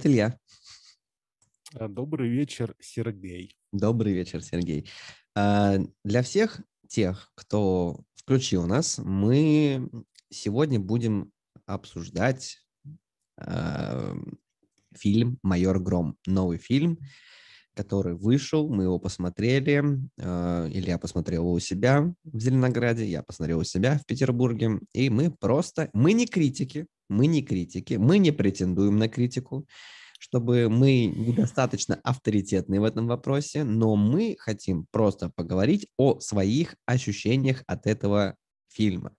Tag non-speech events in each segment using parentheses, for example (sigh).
Привет, Илья. А, добрый вечер, Сергей. Добрый вечер, Сергей. А, для всех тех, кто включил нас, мы сегодня будем обсуждать а, фильм «Майор Гром». Новый фильм, который вышел, мы его посмотрели. Илья посмотрел его у себя в Зеленограде, я посмотрел у себя в Петербурге. И мы просто, мы не критики, мы не критики, мы не претендуем на критику, чтобы мы недостаточно авторитетны в этом вопросе, но мы хотим просто поговорить о своих ощущениях от этого фильма.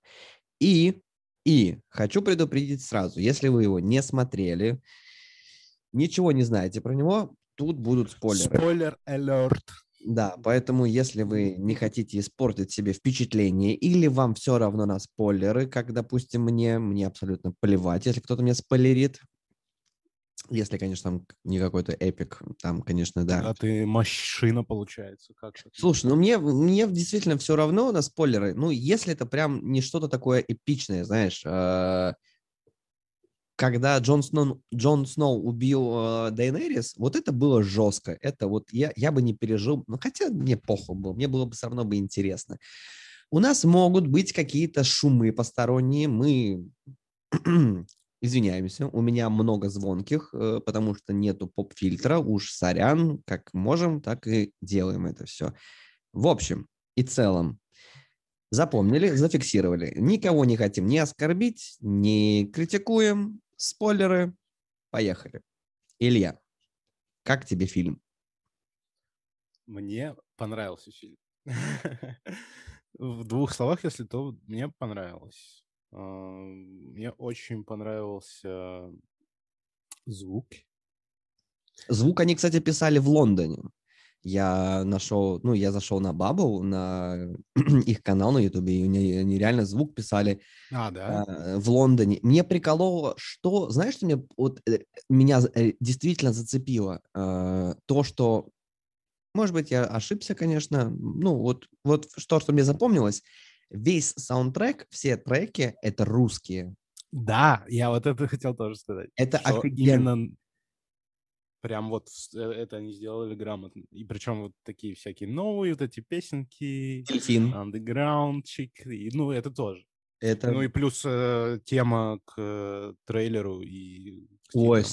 И, и хочу предупредить сразу, если вы его не смотрели, ничего не знаете про него, тут будут спойлеры. Спойлер алерт. Да, поэтому если вы не хотите испортить себе впечатление или вам все равно на спойлеры, как, допустим, мне, мне абсолютно плевать, если кто-то меня спойлерит, если, конечно, там не какой-то эпик, там, конечно, да. А ты машина, получается. Как Слушай, ну мне, мне действительно все равно на спойлеры. Ну, если это прям не что-то такое эпичное, знаешь, э, когда Джон Сноу, Джон Сноу убил э, Дейнерис, вот это было жестко. Это вот я, я бы не пережил, ну хотя мне похуй было, мне было бы все равно бы интересно. У нас могут быть какие-то шумы посторонние, мы (clears throat) извиняемся, у меня много звонких, э, потому что нету поп-фильтра, уж сорян, как можем, так и делаем это все. В общем и целом, запомнили, зафиксировали. Никого не хотим ни оскорбить, не критикуем, Спойлеры. Поехали. Илья, как тебе фильм? Мне понравился фильм. (laughs) В двух словах, если то, мне понравилось. А, мне очень понравился звук. Звук они, кстати, писали в Лондоне я нашел, ну, я зашел на Бабу, на (clears throat) их канал на Ютубе, и они, они реально звук писали а, да? э, в Лондоне. Мне прикололо, что, знаешь, что мне, вот, э, меня э, действительно зацепило? Э, то, что, может быть, я ошибся, конечно, ну, вот, вот что, что мне запомнилось, весь саундтрек, все треки — это русские. Да, я вот это (laughs) хотел тоже сказать. Это офигенно. Именно Прям вот э, это они сделали грамотно. И причем вот такие всякие новые вот эти песенки. Дельфин. Андеграундчик. И, ну, это тоже. Это... Ну и плюс э, тема к э, трейлеру и... Ой,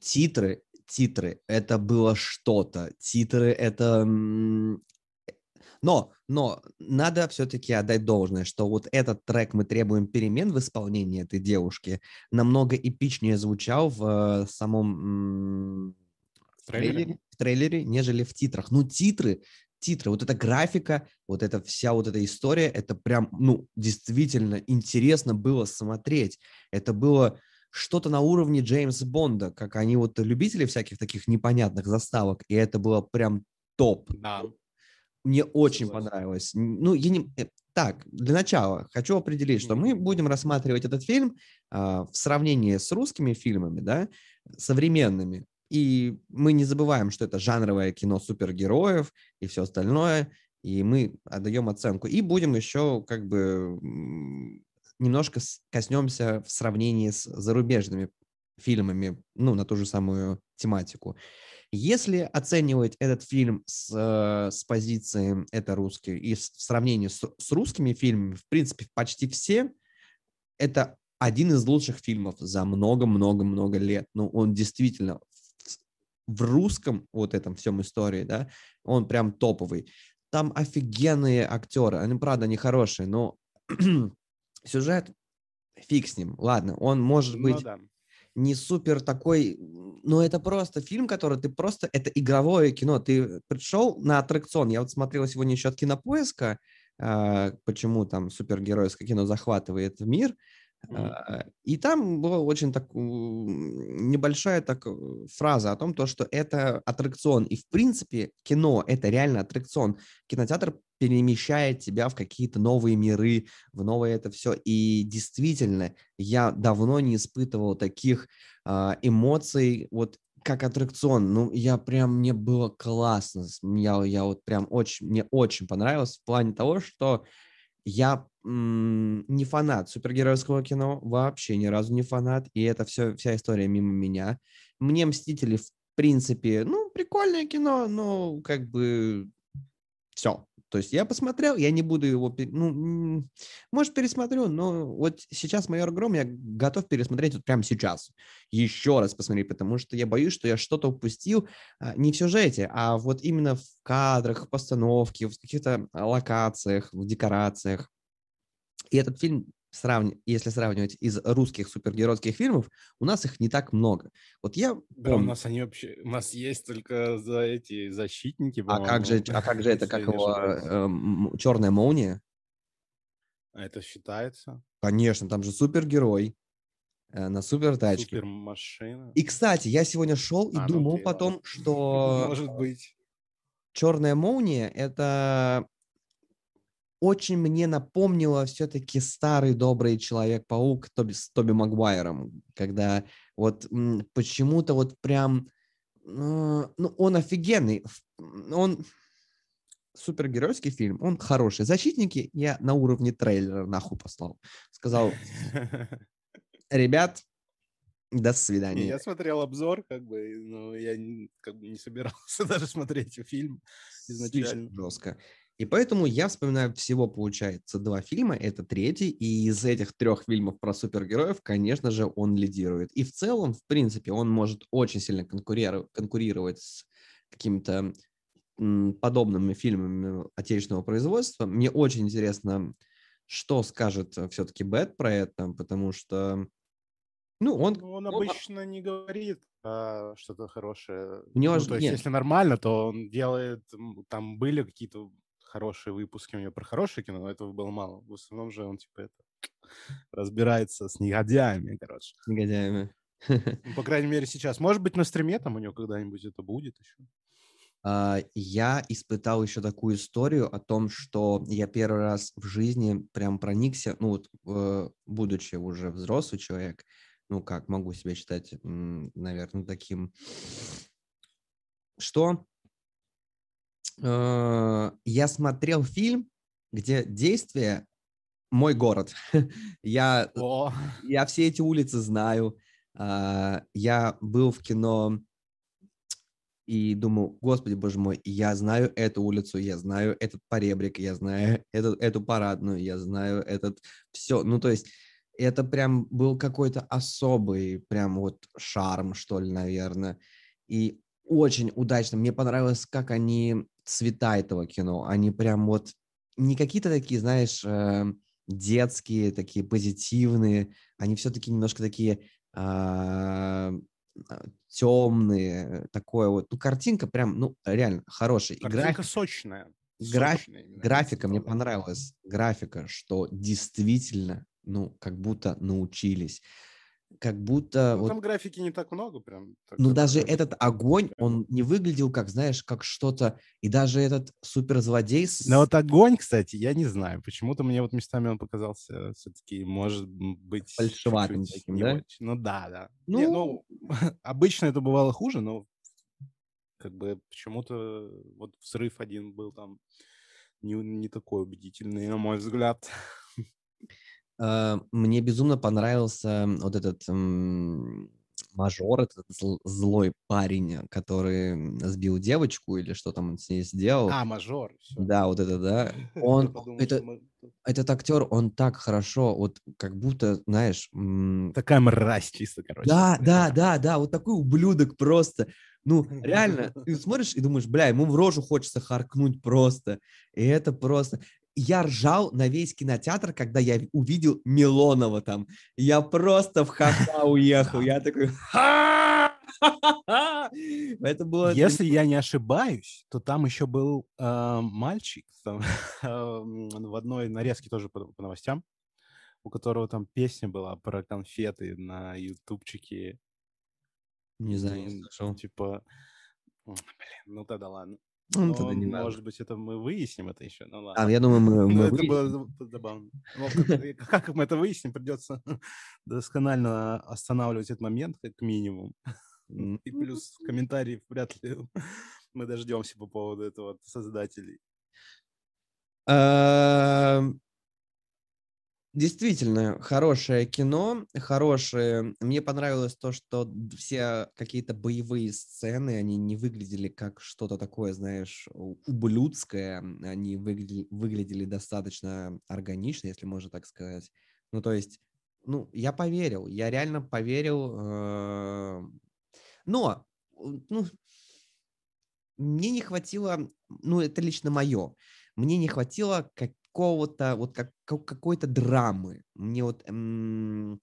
титры, титры, это было что-то. Титры это но, но надо все-таки отдать должное, что вот этот трек «Мы требуем перемен» в исполнении этой девушки намного эпичнее звучал в э, самом в трейлере, в трейлере, нежели в титрах. Ну, титры, титры, вот эта графика, вот эта вся вот эта история, это прям, ну, действительно интересно было смотреть. Это было что-то на уровне Джеймса Бонда, как они вот любители всяких таких непонятных заставок, и это было прям топ. Да. Мне очень Согласен. понравилось. Ну, я не... Э, так, для начала хочу определить, что мы будем рассматривать этот фильм а, в сравнении с русскими фильмами, да, современными. И мы не забываем, что это жанровое кино супергероев и все остальное, и мы отдаем оценку. И будем еще как бы немножко коснемся в сравнении с зарубежными фильмами, ну, на ту же самую тематику. Если оценивать этот фильм с, э, с позиции «это русский» и в сравнении с, с русскими фильмами, в принципе, почти все, это один из лучших фильмов за много-много-много лет. Ну, он действительно в русском вот этом всем истории, да, он прям топовый. Там офигенные актеры, они, правда, не хорошие, но (clears throat) сюжет фиг с ним. Ладно, он может ну быть ну, да не супер такой, но это просто фильм, который ты просто, это игровое кино, ты пришел на аттракцион, я вот смотрел сегодня еще от Кинопоиска, э, почему там супергеройское кино захватывает мир. И там была очень так небольшая так э, фраза о том, то, что это аттракцион. И в принципе кино — это реально аттракцион. Кинотеатр перемещает тебя в какие-то новые миры, в новое это все. И действительно, я давно не испытывал таких э, эмоций, вот как аттракцион. Ну, я прям, мне было классно. Я, я вот прям очень, мне очень понравилось в плане того, что Я не фанат супергеройского кино, вообще ни разу не фанат, и это все, вся история мимо меня. Мне «Мстители» в принципе, ну, прикольное кино, но как бы все. То есть я посмотрел, я не буду его, ну, может, пересмотрю, но вот сейчас «Майор Гром» я готов пересмотреть вот прямо сейчас. Еще раз посмотреть, потому что я боюсь, что я что-то упустил а, не в сюжете, а вот именно в кадрах, в постановке, в каких-то локациях, в декорациях. И этот фильм сравни, если сравнивать из русских супергеройских фильмов, у нас их не так много. Вот я да, у нас они вообще, у нас есть только за эти защитники. А как же, а как же это, как его э, черная молния? А это считается? Конечно, там же супергерой э, на супер тачке. Супер машина. И кстати, я сегодня шел и а, ну думал ну, потом, (laughs) что может быть черная молния это очень мне напомнило все-таки старый добрый Человек-паук Тоби, с Тоби Магуайром, когда вот почему-то вот прям, ну, он офигенный, он супергеройский фильм, он хороший. «Защитники» я на уровне трейлера нахуй послал. Сказал, (laughs) ребят, до свидания. Я смотрел обзор, как бы, но я как бы не собирался (laughs) даже смотреть фильм изначально. Слишком жестко. И поэтому я вспоминаю всего, получается, два фильма, это третий, и из этих трех фильмов про супергероев, конечно же, он лидирует. И в целом, в принципе, он может очень сильно конкурировать, конкурировать с какими-то подобными фильмами отечественного производства. Мне очень интересно, что скажет все-таки Бэт про это, потому что ну, он, ну, он обычно он... не говорит а, что-то хорошее. У него ну, же... то есть, Нет. если нормально, то он делает... Там были какие-то хорошие выпуски у него про хорошее кино, но этого было мало. В основном же он, типа, это (sniffs) разбирается с негодяями, короче. С негодяями. (laughs) Ну, по крайней мере, сейчас. Может быть, на стриме там у него когда-нибудь это будет еще. А, я испытал еще такую историю о том, что я первый раз в жизни прям проникся, ну вот, будучи уже взрослый человек, ну как могу себя считать, наверное, таким, что Э, я смотрел фильм, где действие мой город. (laughs) я, О. я все эти улицы знаю. А, я был в кино и думал, господи, боже мой, я знаю эту улицу, я знаю этот поребрик, я знаю (laughs) эту, эту парадную, я знаю этот все. Ну, то есть это прям был какой-то особый прям вот шарм, что ли, наверное. И очень удачно. Мне понравилось, как они цвета этого кино. Они прям вот не какие-то такие, знаешь, э, детские, такие позитивные. Они все-таки немножко такие а, темные, такое вот. Ну, картинка прям, ну, реально хорошая. Картинка график, сочная. Граф, сочная графика мне понравилась. Графика, что действительно, ну, как будто научились как будто... Ну, вот... Там графики не так много прям. Так, ну, даже так, этот огонь, он не выглядел как, знаешь, как что-то... И даже этот суперзлодей... С... Но вот огонь, кстати, я не знаю. Почему-то мне вот местами он показался все-таки, может быть... Фальшиватым таким, да? Очень. Ну, да, да. Ну... Не, ну, (laughs) обычно это бывало хуже, но как бы почему-то вот взрыв один был там не, не такой убедительный, на мой взгляд. (laughs) Э, мне безумно понравился вот этот мажор, этот злой парень, который сбил девочку или что там он с ней сделал. А, мажор. Всё. Да, вот это, да. (laughs) Он, подумал, это, мы... этот актер, он так хорошо, вот как будто, знаешь... Такая мразь чисто, короче. Да, да, (laughs) да, да, вот такой ублюдок просто. Ну, реально, ты (laughs) смотришь и думаешь, бля, ему в рожу хочется харкнуть просто. И это просто я ржал на весь кинотеатр, когда я увидел Милонова там. Я просто в ха-ха (laughs) уехал. Я такой, (laughs) Это было... Если я не ошибаюсь, то там еще был э, мальчик там, (laughs) э, в одной нарезке тоже по, по новостям, у которого там песня была про конфеты на ютубчике. Не знаю, не слышал. Типа, блин, ну тогда ладно. Ну, Но, тогда не может надо. быть, это мы выясним это еще. Ну, ладно. А, я думаю, мы, мы это было забавно. Но как, как мы это выясним, придется (laughs) досконально останавливать этот момент, как минимум. И плюс комментариев вряд ли (laughs) мы дождемся по поводу этого от создателей. Действительно, хорошее кино, хорошее. Мне понравилось то, что все какие-то боевые сцены, они не выглядели как что-то такое, знаешь, ублюдское. Они выглядели, выглядели достаточно органично, если можно так сказать. Ну, то есть, ну, я поверил, я реально поверил. Э, но, ну, мне не хватило, ну, это лично мое, мне не хватило как какого-то, вот как, какой-то драмы. Мне вот... Эм,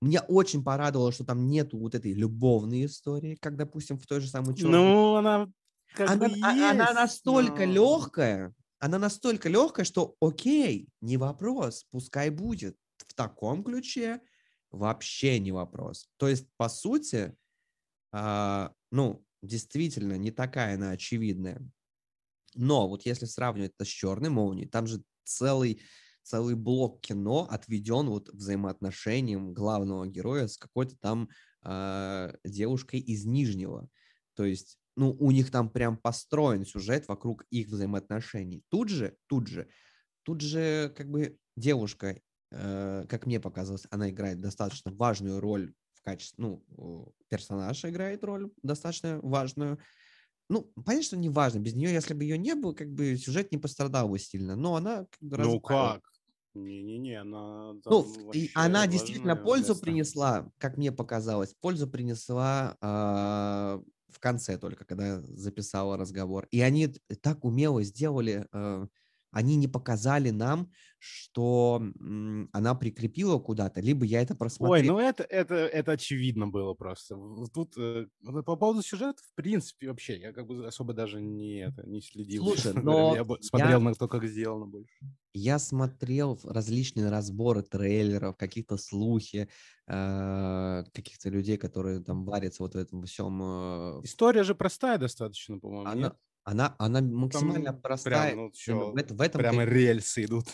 меня очень порадовало, что там нету вот этой любовной истории, как, допустим, в той же самой черной. Ну, она как она, бы а, есть, она настолько но... легкая, она настолько легкая, что окей, не вопрос, пускай будет. В таком ключе вообще не вопрос. То есть, по сути, э, ну, действительно, не такая она очевидная. Но вот если сравнивать это с черной молнией, там же целый, целый блок кино отведен вот взаимоотношениям главного героя с какой-то там э, девушкой из Нижнего. То есть, ну, у них там прям построен сюжет вокруг их взаимоотношений. Тут же, тут же, тут же как бы девушка, э, как мне показалось, она играет достаточно важную роль в качестве, ну, персонаж играет роль достаточно важную, ну, понятно, что не важно. Без нее, если бы ее не было, как бы сюжет не пострадал бы сильно. Но она как бы Ну как? Не-не-не, она... Ну, и она действительно пользу место. принесла, как мне показалось. Пользу принесла э, в конце только, когда записала разговор. И они так умело сделали... Э, они не показали нам, что она прикрепила куда-то, либо я это просмотрел. Ой, ну это, это, это очевидно было просто. Тут э, по поводу сюжета, в принципе, вообще, я как бы особо даже не, это, не следил. Слушай, (laughs) но я смотрел я... на то, как сделано больше. Я смотрел различные разборы трейлеров, какие-то слухи, э, каких-то людей, которые там варятся вот в этом всем. Э... История же простая достаточно, по-моему. Она, нет? Она, она максимально Там простая. Прям, ну, все, в, в этом прямо рельсы идут.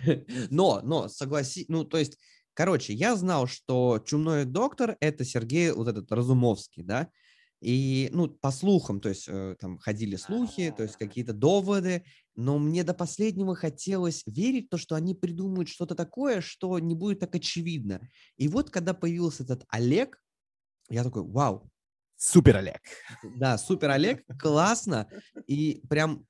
(laughs) Но, но, согласи, ну, то есть, короче, я знал, что чумной доктор – это Сергей вот этот Разумовский, да, и, ну, по слухам, то есть, э, там ходили слухи, то есть, какие-то доводы, но мне до последнего хотелось верить в то, что они придумают что-то такое, что не будет так очевидно. И вот, когда появился этот Олег, я такой, вау, Супер Олег. Да, супер Олег, классно. И прям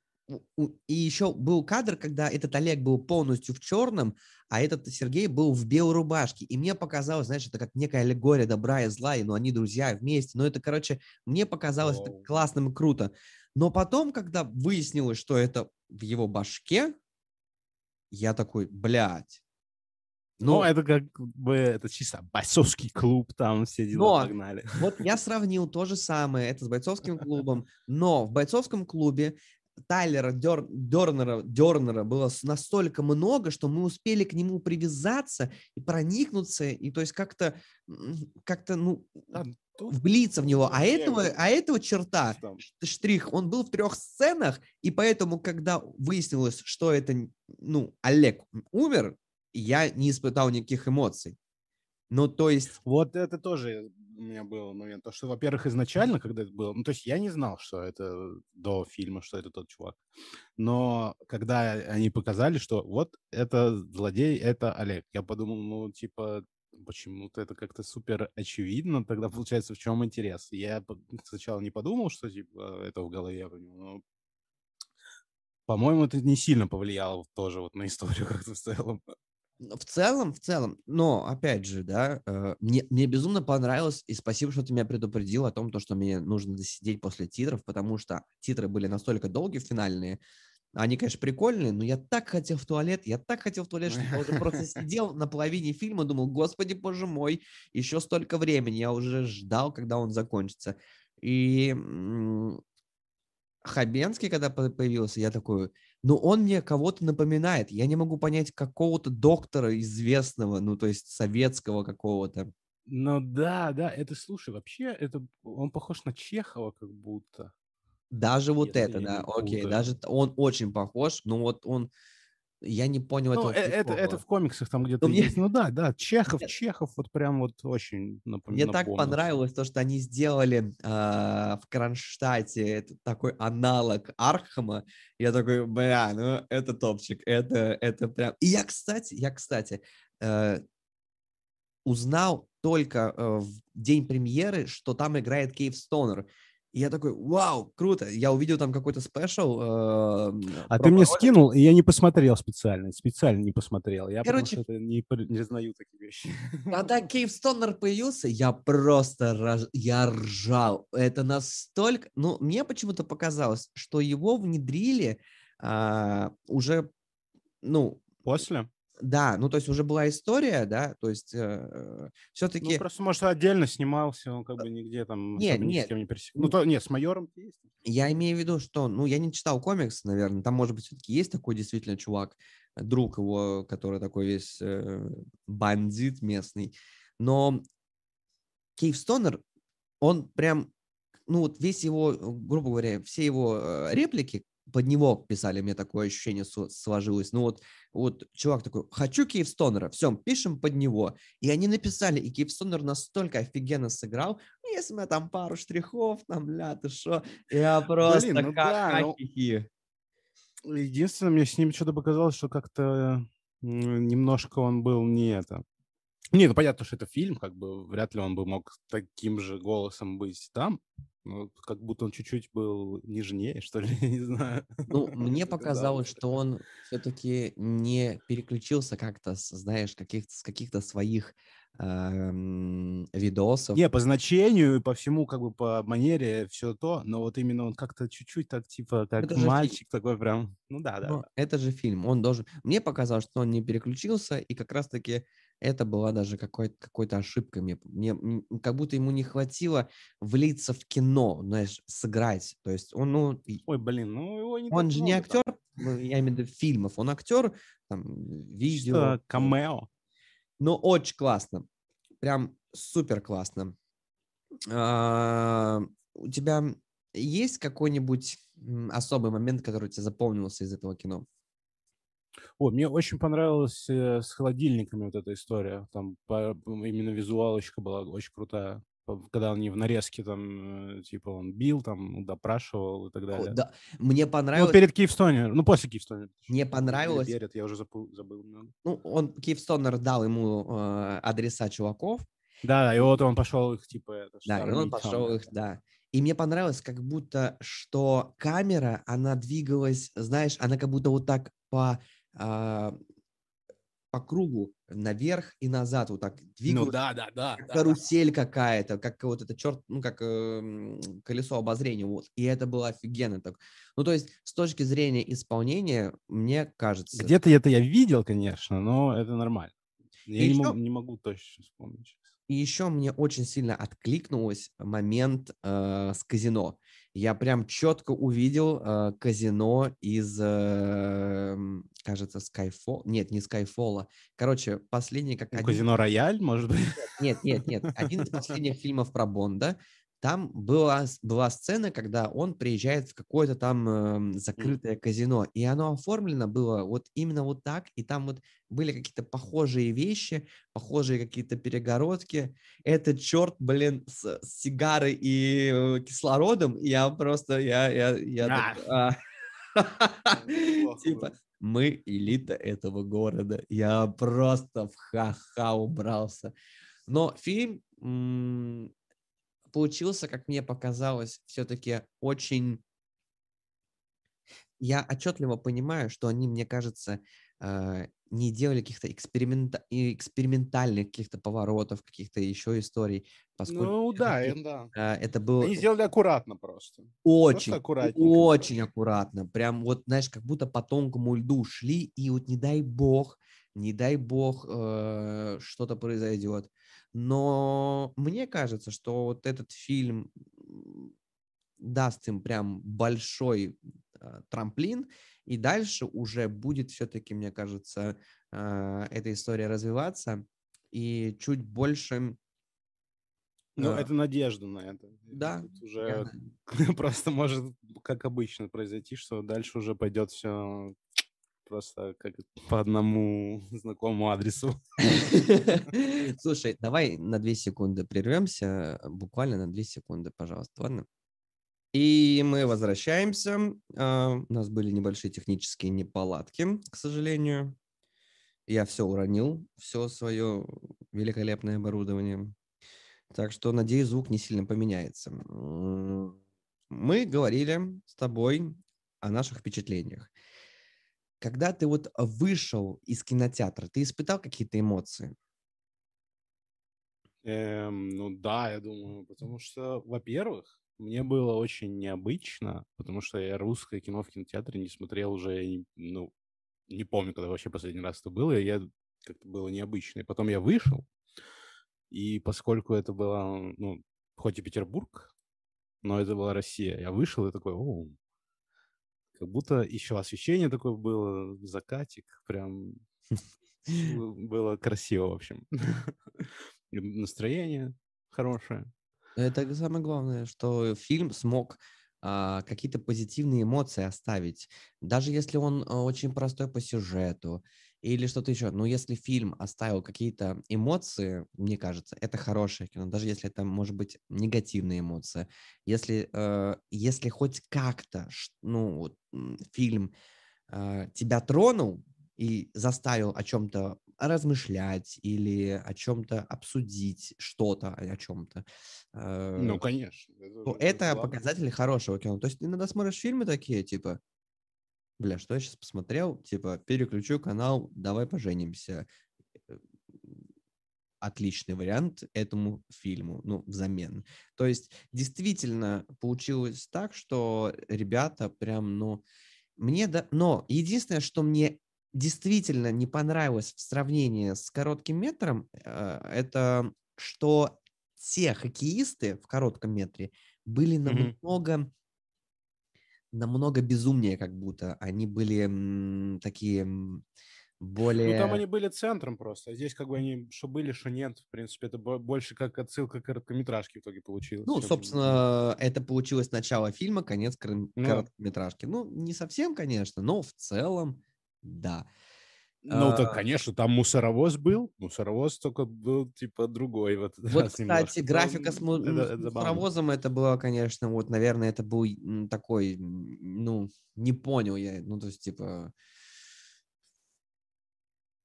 и еще был кадр, когда этот Олег был полностью в черном, а этот Сергей был в белой рубашке. И мне показалось, знаешь, это как некая аллегория добра и зла, и ну они друзья вместе. Но это, короче, мне показалось это классным и круто. Но потом, когда выяснилось, что это в его башке, я такой, блядь, ну, это как бы это чисто бойцовский клуб, там все дела но, погнали. (laughs) Вот я сравнил то же самое, это с бойцовским клубом, но в бойцовском клубе Тайлера Дер, Дернера, Дернера было настолько много, что мы успели к нему привязаться и проникнуться, и то есть как-то, как-то, ну, да, в него. А этого, а этого черта, штрих, он был в трех сценах, и поэтому, когда выяснилось, что это, ну, Олег умер, я не испытал никаких эмоций. Ну, то есть... Вот это тоже у меня был момент. То, что, во-первых, изначально, когда это было... Ну, то есть я не знал, что это до фильма, что это тот чувак. Но когда они показали, что вот это злодей, это Олег, я подумал, ну, типа, почему-то это как-то супер очевидно. Тогда, получается, в чем интерес? Я сначала не подумал, что, типа, это в голове но по-моему, это не сильно повлияло тоже вот на историю (laughs) как-то в целом. В целом, в целом, но опять же, да, э, мне, мне безумно понравилось, и спасибо, что ты меня предупредил о том, то, что мне нужно досидеть после титров, потому что титры были настолько долгие, финальные, они, конечно, прикольные, но я так хотел в туалет, я так хотел в туалет, что я уже просто (laughs) сидел на половине фильма, думал, господи, боже мой, еще столько времени, я уже ждал, когда он закончится. И Хабенский, когда появился, я такой, ну, он мне кого-то напоминает. Я не могу понять какого-то доктора известного, ну, то есть советского какого-то. Ну да, да, это, слушай, вообще, это он похож на Чехова как будто. Даже вот это, да, окей, даже он очень похож, но вот он я не понял ну, этого. Э, это, это в комиксах там где-то мне... есть. Ну да, да, Чехов. Чехов, вот прям вот очень напоминает. Мне так понравилось то, что они сделали э, в Кронштадте такой аналог Архама. Я такой, бля, ну это топчик, это, это прям... И я, кстати, я, кстати, э, узнал только э, в день премьеры, что там играет Кейв Стонер. И я такой, вау, круто. Я увидел там какой-то special. Э, а ты мне ролик. скинул, и я не посмотрел специально. Специально не посмотрел. Я Короче, это не, не знаю такие вещи. Когда (laughs) Кейв Стонер появился, я просто рож... я ржал. Это настолько... Ну, мне почему-то показалось, что его внедрили а, уже, ну... После? Да, ну то есть уже была история, да, то есть э, все-таки... Ну просто, может, отдельно снимался, он как бы нигде там нет, нет. ни с кем не пересекался. Ну, то, нет, с майором есть. Я имею в виду, что, ну, я не читал комикс, наверное, там, может быть, все-таки есть такой действительно чувак, друг его, который такой весь э, бандит местный, но Кейв Стонер, он прям, ну вот весь его, грубо говоря, все его э, реплики, под него писали, мне такое ощущение сложилось. Ну вот, вот чувак такой, хочу Кейвстонера, все, пишем под него. И они написали, и Кейвстонер настолько офигенно сыграл, ну, если мы там пару штрихов, там, ля, ты шо, я просто Блин, ну да, ну, Единственное, мне с ним что-то показалось, что как-то немножко он был не это. Не, ну понятно, что это фильм, как бы вряд ли он бы мог таким же голосом быть там, ну, как будто он чуть-чуть был нежнее, что ли, (laughs) не знаю. Ну, мне (laughs) показалось, что он все-таки не переключился как-то, знаешь, каких с каких-то своих эм, видосов. Не, по значению и по всему, как бы по манере, все то, но вот именно он как-то чуть-чуть так, типа, как это мальчик такой прям, ну да, да, ну, да. Это же фильм, он должен... Мне показалось, что он не переключился, и как раз-таки это была даже какой-то какой-то ошибкой. Мне, мне как будто ему не хватило влиться в кино, знаешь, сыграть. То есть он, ну... Ой, блин, ну его не Он же не актер, ну, я имею в виду фильмов, он актер, там, видео. Что, камео. Ну, очень классно. Прям супер классно. А, у тебя есть какой-нибудь особый момент, который тебе запомнился из этого кино? О, мне очень понравилась э, с холодильниками вот эта история. Там по, именно визуалочка была очень крутая. Когда они в нарезке там, э, типа, он бил, там, допрашивал и так далее. да. Мне понравилось... Ну, перед Киевстоне, ну, после Киевстоне. Мне понравилось... Перед, я уже забыл. забыл Ну, он, Киевстонер дал ему э, адреса чуваков. Да, и вот он пошел их, типа... Это, да, и он пошел их, да. И мне понравилось, как будто, что камера, она двигалась, знаешь, она как будто вот так по по кругу наверх и назад вот так двигают. Ну да, да, да. Карусель да. какая-то, как вот это черт, ну как э, колесо обозрения, вот. И это было офигенно так. Ну то есть с точки зрения исполнения, мне кажется. Где-то это я видел, конечно, но это нормально. Я не, еще... могу, не могу точно вспомнить. И еще мне очень сильно откликнулось момент э, с казино. Я прям четко увидел э, казино из, э, кажется, Skyfall. Нет, не Skyfall. Короче, последний как ну, один... Казино Рояль, может быть? Нет, нет, нет. Один из последних фильмов про Бонда. Там была, была сцена, когда он приезжает в какое-то там э, закрытое казино, и оно оформлено было вот именно вот так, и там вот были какие-то похожие вещи, похожие какие-то перегородки. Этот черт, блин, с, с сигарой и э, кислородом, я просто, я, я, я, а. (laughs) типа, мы элита этого города. Я просто в ха-ха убрался. Но фильм получился, как мне показалось, все-таки очень... Я отчетливо понимаю, что они, мне кажется, э, не делали каких-то эксперимента... экспериментальных каких-то поворотов, каких-то еще историй. Поскольку ну да, это, да. Э, это было... Они сделали аккуратно просто. Очень, просто очень аккуратно. Прям вот, знаешь, как будто по тонкому льду шли, и вот не дай бог, не дай бог э, что-то произойдет. Но мне кажется, что вот этот фильм даст им прям большой э, трамплин, и дальше уже будет все-таки, мне кажется, э, эта история развиваться и чуть больше... Ну, э, это надежда на это. Да. Тут уже (laughs) просто может, как обычно, произойти, что дальше уже пойдет все просто как по одному (laughs) знакомому адресу. (laughs) Слушай, давай на две секунды прервемся, буквально на две секунды, пожалуйста, ладно? И мы возвращаемся. А, у нас были небольшие технические неполадки, к сожалению. Я все уронил, все свое великолепное оборудование. Так что, надеюсь, звук не сильно поменяется. Мы говорили с тобой о наших впечатлениях. Когда ты вот вышел из кинотеатра, ты испытал какие-то эмоции? Эм, ну да, я думаю, потому что, во-первых, мне было очень необычно, потому что я русское кино в кинотеатре не смотрел уже, ну, не помню, когда вообще последний раз это было, и я как-то было необычно. И потом я вышел, и поскольку это было, ну, хоть и Петербург, но это была Россия, я вышел и такой, о, как будто еще освещение такое было, закатик, прям (laughs) было красиво, в общем. (laughs) Настроение хорошее. Это самое главное, что фильм смог а, какие-то позитивные эмоции оставить. Даже если он а, очень простой по сюжету или что-то еще. Но если фильм оставил какие-то эмоции, мне кажется, это хорошее кино, даже если это может быть негативные эмоции. Если, э, если хоть как-то ну, фильм э, тебя тронул и заставил о чем-то размышлять или о чем-то обсудить что-то о чем-то. Ну, конечно. Это, то это показатель хорошего кино. То есть ты иногда смотришь фильмы такие, типа, бля, что я сейчас посмотрел, типа, переключу канал, давай поженимся. Э, отличный вариант этому фильму, ну, взамен. То есть действительно получилось так, что ребята прям, ну, мне да, но единственное, что мне действительно не понравилось в сравнении с коротким метром, э, это что те хоккеисты в коротком метре были намного, mm-hmm. Намного безумнее, как будто. Они были такие более... Ну, там они были центром просто. А здесь как бы они что были, что нет. В принципе, это больше как отсылка к короткометражке в итоге получилось. Ну, собственно, это получилось начало фильма, конец ну. короткометражки. Ну, не совсем, конечно, но в целом да. Ну, так, а, конечно, там мусоровоз был. Мусоровоз только был, типа, другой. Вот, (laughs) вот кстати, немножко. графика с, му- это, это мусоровозом, это было, конечно, вот, наверное, это был такой, ну, не понял я. Ну, то есть, типа...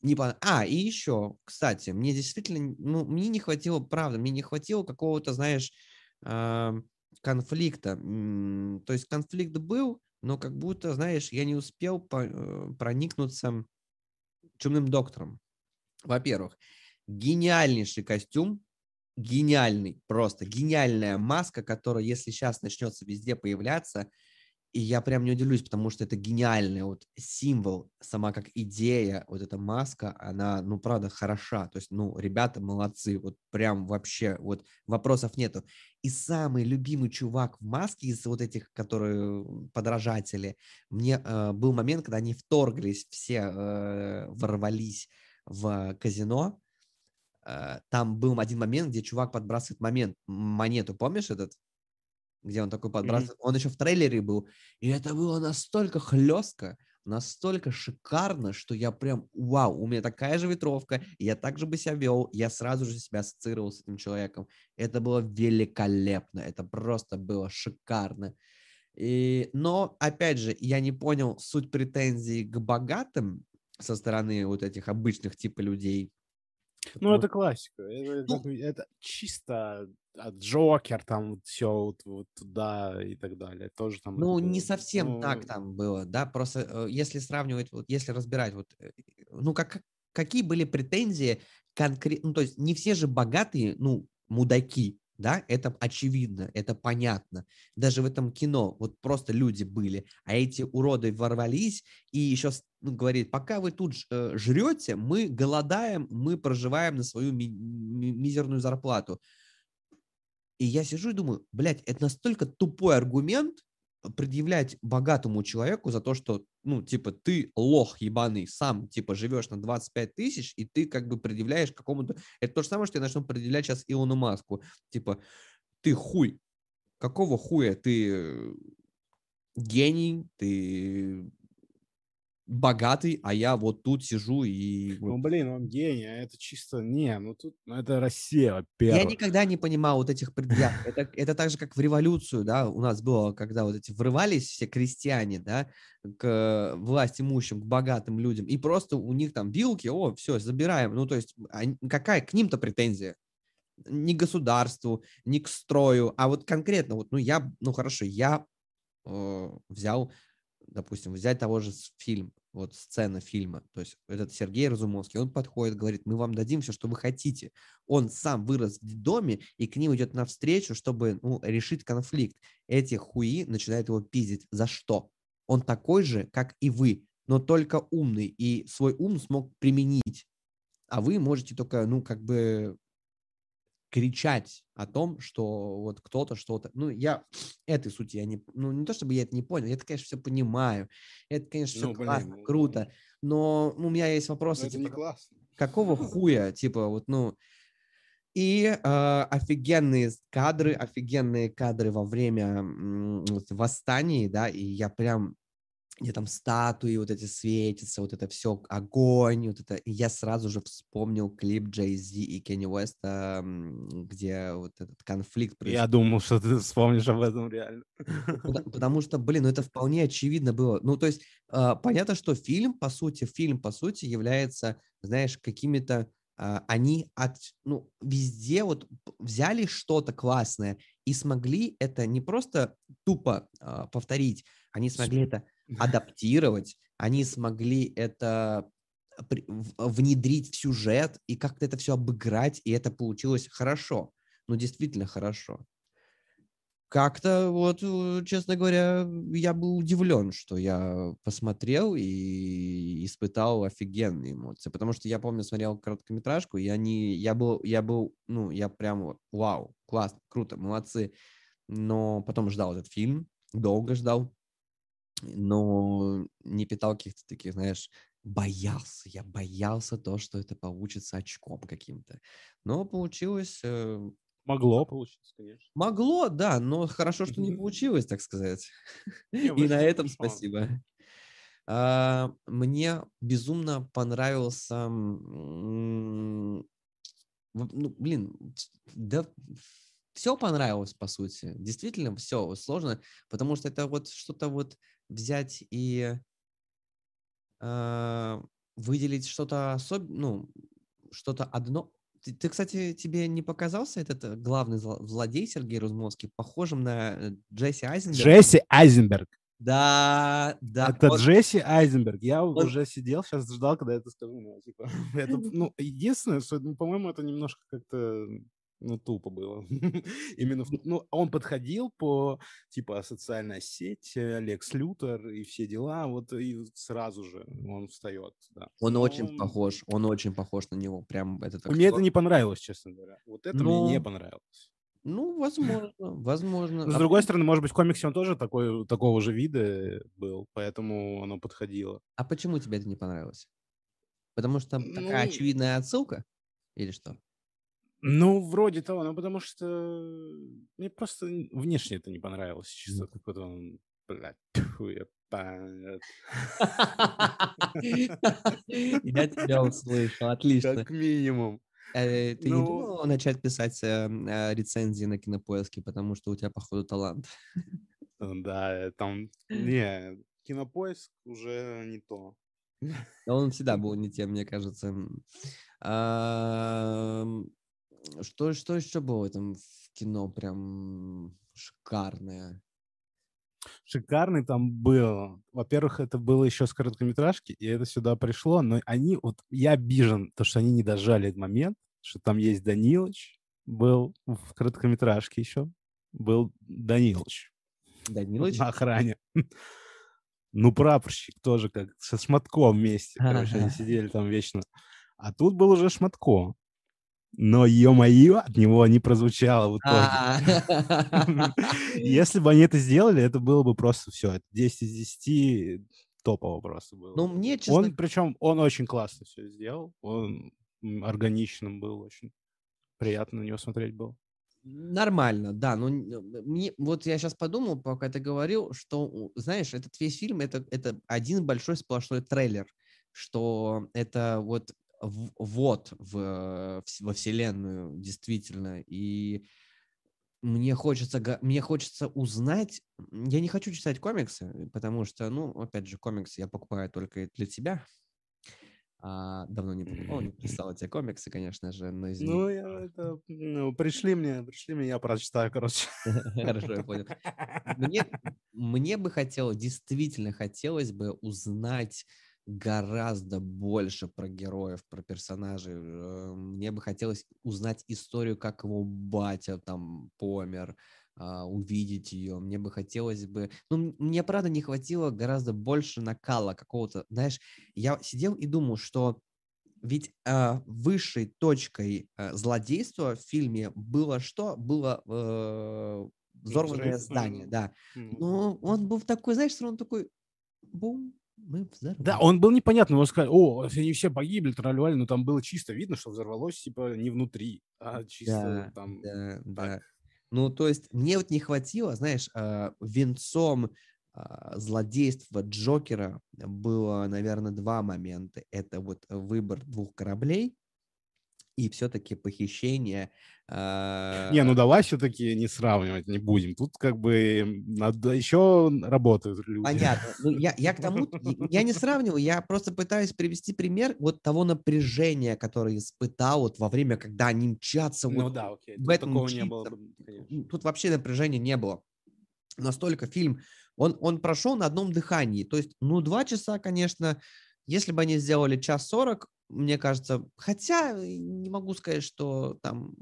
Не пон... А, и еще, кстати, мне действительно, ну, мне не хватило, правда, мне не хватило какого-то, знаешь, э, конфликта. То есть конфликт был, но как будто, знаешь, я не успел э, проникнуться чумным доктором. Во-первых, гениальнейший костюм, гениальный, просто гениальная маска, которая, если сейчас начнется везде появляться, и я прям не удивлюсь, потому что это гениальный вот символ, сама как идея, вот эта маска, она, ну, правда, хороша. То есть, ну, ребята молодцы, вот прям вообще, вот вопросов нету. И самый любимый чувак в маске из вот этих, которые подражатели, мне э, был момент, когда они вторглись, все э, ворвались в казино, э, там был один момент, где чувак подбрасывает момент, монету, помнишь этот? где он такой подбрасывает. Mm-hmm. Он еще в трейлере был. И это было настолько хлестко, настолько шикарно, что я прям, вау, у меня такая же ветровка, я так же бы себя вел, я сразу же себя ассоциировал с этим человеком. Это было великолепно, это просто было шикарно. И, но, опять же, я не понял суть претензий к богатым со стороны вот этих обычных типа людей, ну, это классика. Это, ну, это чисто а Джокер, там вот все вот, вот туда и так далее. Тоже там. Ну, не совсем ну... так там было, да. Просто э, если сравнивать, вот если разбирать, вот, э, ну, как, какие были претензии конкретно, ну, то есть не все же богатые, ну, мудаки, да, это очевидно, это понятно. Даже в этом кино вот просто люди были, а эти уроды ворвались и еще ну, говорит, пока вы тут э, жрете, мы голодаем, мы проживаем на свою ми- ми- мизерную зарплату. И я сижу и думаю, блядь, это настолько тупой аргумент предъявлять богатому человеку за то, что, ну, типа, ты лох ебаный, сам, типа, живешь на 25 тысяч, и ты как бы предъявляешь какому-то... Это то же самое, что я начну предъявлять сейчас Илону Маску. Типа, ты хуй. Какого хуя? Ты гений, ты богатый, а я вот тут сижу и... Ну, блин, он гений, а это чисто... Не, ну тут... Ну, это Россия, во-первых. Я никогда не понимал вот этих предъяв. Это, это так же, как в революцию, да, у нас было, когда вот эти врывались все крестьяне, да, к власть имущим, к богатым людям, и просто у них там вилки, о, все, забираем. Ну, то есть, какая к ним-то претензия? Не к государству, не к строю, а вот конкретно, вот, ну, я, ну, хорошо, я э, взял допустим, взять того же фильм, вот сцена фильма, то есть этот Сергей Разумовский, он подходит, говорит, мы вам дадим все, что вы хотите. Он сам вырос в доме и к ним идет навстречу, чтобы ну, решить конфликт. Эти хуи начинают его пиздить. За что? Он такой же, как и вы, но только умный и свой ум смог применить. А вы можете только, ну, как бы кричать о том, что вот кто-то что-то... Ну, я этой сути я не... Ну, не то, чтобы я это не понял, я это, конечно, все понимаю. Это, конечно, все ну, классно, блин, круто. Но у меня есть вопросы, типа, не классно. какого хуя, типа, вот, ну... И э, офигенные кадры, офигенные кадры во время м, восстаний, да, и я прям где там статуи вот эти светятся, вот это все, огонь, вот это. И я сразу же вспомнил клип Джей Зи и Кенни Уэста, где вот этот конфликт происходит. Я думал, что ты вспомнишь об этом реально. (laughs) Потому, что, блин, ну это вполне очевидно было. Ну, то есть, э, понятно, что фильм, по сути, фильм, по сути, является, знаешь, какими-то Uh, они от, ну, везде вот взяли что-то классное и смогли это не просто тупо uh, повторить, они смогли это адаптировать, они смогли это внедрить в сюжет и как-то это все обыграть, и это получилось хорошо. Ну, действительно хорошо. Как-то вот, э, честно говоря, я был удивлен, что я посмотрел и испытал офигенные эмоции, потому что я помню, смотрел короткометражку, и они, я был, я был, ну, я прям, вау, классно, круто, молодцы, но потом ждал этот фильм, долго ждал, но не питал каких-то таких, знаешь, боялся, я боялся то, что это получится очком каким-то. Но получилось... Э, Могло получиться, конечно. Могло, да, но хорошо, что не получилось, так сказать. (laughs) И на этом спасибо. А, мне безумно понравился... Ну, блин, да все понравилось, по сути. Действительно, все сложно, потому что это вот что-то вот взять и э, выделить что-то особенное, ну, что-то одно. Ты, ты, кстати, тебе не показался этот э, главный злодей Сергей Рузмовский похожим на э, Джесси Айзенберг? Джесси Айзенберг. Да, да. Это он... Джесси Айзенберг. Я он... уже сидел, сейчас ждал, когда я это скажу. Ну, типа, (laughs) это, ну, единственное, что, ну, по-моему, это немножко как-то ну, тупо было. (laughs) Именно, ну, он подходил по, типа, социальная сеть, Лекс Лютер и все дела, вот и сразу же он встает, да. Он Но очень похож, он очень похож на него, прям этот Мне это не понравилось, честно говоря. Вот это Но... мне не понравилось. Ну, возможно, возможно. Но, с другой стороны, может быть, в комиксе он тоже такой, такого же вида был, поэтому оно подходило. А почему тебе это не понравилось? Потому что ну... такая очевидная отсылка? Или что? Ну, вроде того, ну, потому что мне просто внешне это не понравилось. Чисто как вот он, блядь, тьфу, я (laughs) Я тебя услышал, отлично. Как минимум. Э, ты не ну думал начать писать э, э, рецензии на кинопоиске, потому что у тебя, походу, талант? Да, там, не, кинопоиск уже не то. Он всегда (laughs) был не тем, мне кажется. Что, что еще было этом в кино прям шикарное? Шикарный там был. Во-первых, это было еще с короткометражки, и это сюда пришло, но они, вот я обижен, то, что они не дожали этот момент, что там есть Данилыч, был в короткометражке еще, был Данилыч. Данилыч? На охране. Ну, прапорщик тоже как со Шматком вместе. Короче, они сидели там вечно. А тут был уже Шматко но ё-моё, от него не прозвучало в итоге. (laughs) Если бы они это сделали, это было бы просто все. 10 из 10 топово просто было. Ну, мне, честно... Он, причем, он очень классно все сделал. Он органичным был очень. Приятно на него смотреть было. Нормально, да. Но мне, вот я сейчас подумал, пока ты говорил, что, знаешь, этот весь фильм это, это один большой сплошной трейлер, что это вот вот в, во вселенную действительно. И мне хочется, мне хочется узнать. Я не хочу читать комиксы, потому что, ну, опять же, комиксы я покупаю только для тебя. А, давно не покупал, не писал эти комиксы, конечно же, но извини. Ну, я это, ну, пришли мне, пришли мне, я прочитаю, короче. (laughs) Хорошо, я понял. Мне, мне бы хотелось, действительно хотелось бы узнать гораздо больше про героев, про персонажей. Э, мне бы хотелось узнать историю, как его батя там помер, а, увидеть ее. Мне бы хотелось бы... Ну, мне, правда, не хватило гораздо больше накала какого-то. Знаешь, я сидел и думал, что ведь э, высшей точкой э, злодейства в фильме было что? Было э, взорванное здание, да. Но он был такой, знаешь, он такой, бум, мы взорвали. Да, он был непонятный. Он сказал, о, они все погибли, тролливали, но там было чисто видно, что взорвалось, типа, не внутри, а чисто да, там... Да, так. да. Ну, то есть мне вот не хватило, знаешь, э, венцом э, злодейства Джокера было, наверное, два момента. Это вот выбор двух кораблей и все-таки похищение. Э... Не, ну давай все-таки не сравнивать не будем. Тут как бы надо еще работают люди. Понятно. Ну, я, я к тому, я не сравниваю, я просто пытаюсь привести пример вот того напряжения, которое испытал вот во время, когда они мчатся. Ну вот да, окей. Тут в этом такого мчится. не было. Конечно. Тут вообще напряжения не было. Настолько фильм, он, он прошел на одном дыхании. То есть, ну, два часа, конечно, если бы они сделали час сорок, мне кажется, хотя не могу сказать, что там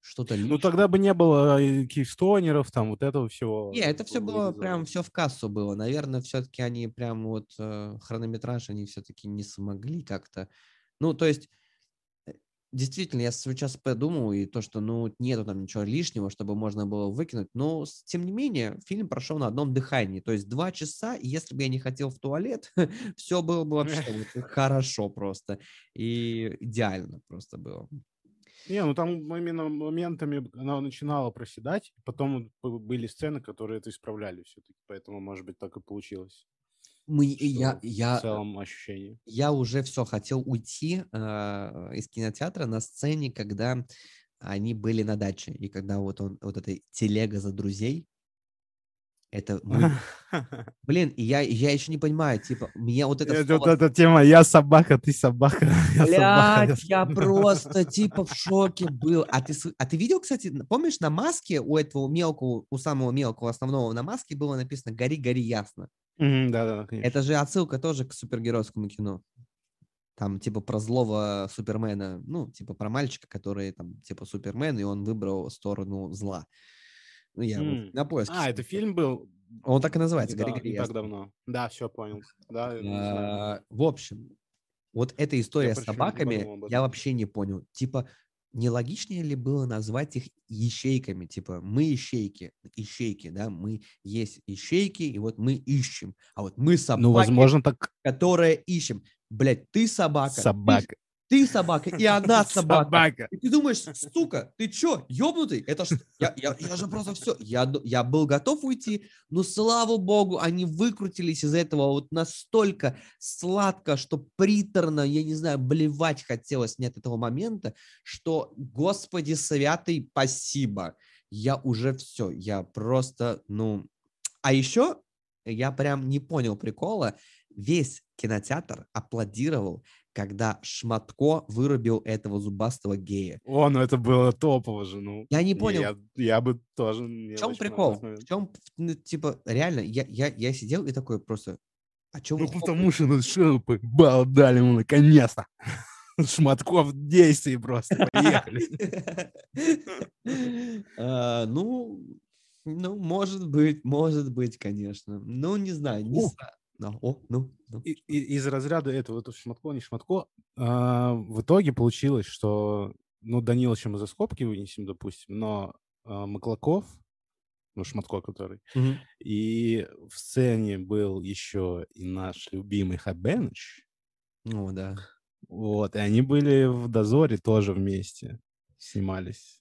что-то лишнее. Ну, тогда бы не было кейстонеров, там вот этого всего. Не, это все было прям все в кассу было. Наверное, все-таки они прям вот э, хронометраж они все-таки не смогли как-то. Ну, то есть действительно, я сейчас подумал, и то, что, ну, нету там ничего лишнего, чтобы можно было выкинуть, но, тем не менее, фильм прошел на одном дыхании, то есть два часа, и если бы я не хотел в туалет, (laughs) все было бы вообще хорошо просто, и идеально просто было. Не, ну там именно моментами она начинала проседать, потом были сцены, которые это исправляли все-таки, поэтому, может быть, так и получилось мы, я, я, в целом ощущение. Я уже все хотел уйти э, из кинотеатра на сцене, когда они были на даче, и когда вот он, вот эта телега за друзей, это (laughs) Блин, и я, я еще не понимаю, типа, мне вот это... Вот эта тема, я собака, ты собака. (laughs) Блядь, я (laughs) просто типа в шоке был. А ты, а ты видел, кстати, помнишь, на маске у этого мелкого, у самого мелкого основного на маске было написано «Гори, гори ясно». Да, да, конечно. Это же отсылка тоже к супергеройскому кино. Там, типа, про злого Супермена, ну, типа, про мальчика, который, там, типа, Супермен, и он выбрал сторону зла. Ну, я mm. вот на поиске. А, это фильм был? Он так и называется, «Гори, гори, так давно. Да, все, понял. Да, а, в общем, вот эта история я с собаками, я вообще не понял. Типа, не логичнее ли было назвать их ищейками? Типа, мы ищейки, ищейки, да, мы есть ищейки, и вот мы ищем. А вот мы собаки, ну, возможно, так... которые ищем. Блять, ты собака. Собака. Ты собака, и (laughs) она собака. собака. И ты думаешь, сука, ты чё, ёбнутый? Это ж... Я, я, я же просто все... Я, я был готов уйти, но слава богу, они выкрутились из этого вот настолько сладко, что приторно, я не знаю, блевать хотелось мне от этого момента, что, господи святый, спасибо. Я уже все, я просто, ну... А еще я прям не понял прикола. Весь кинотеатр аплодировал, когда Шматко вырубил этого зубастого гея. О, ну это было топово же, ну. Я не понял. Я, я бы тоже... В чем прикол? В чем, ну, типа, реально, я, я, я сидел и такой просто... А чё ну, потому что ну что, бал дали ему наконец-то. (laughs) Шматков в действии просто. Поехали. (laughs) А, ну, ну, может быть, может быть, конечно. Ну, не знаю, не знаю. Ну, о, ну, ну. И, и, из разряда этого, это шматко, не шматко, а, в итоге получилось, что, ну, Даниловича мы за скобки вынесем, допустим, но а, Маклаков, ну, Шматко который, угу. и в сцене был еще и наш любимый Хабеныч. О, да. Вот, и они были в «Дозоре» тоже вместе, снимались.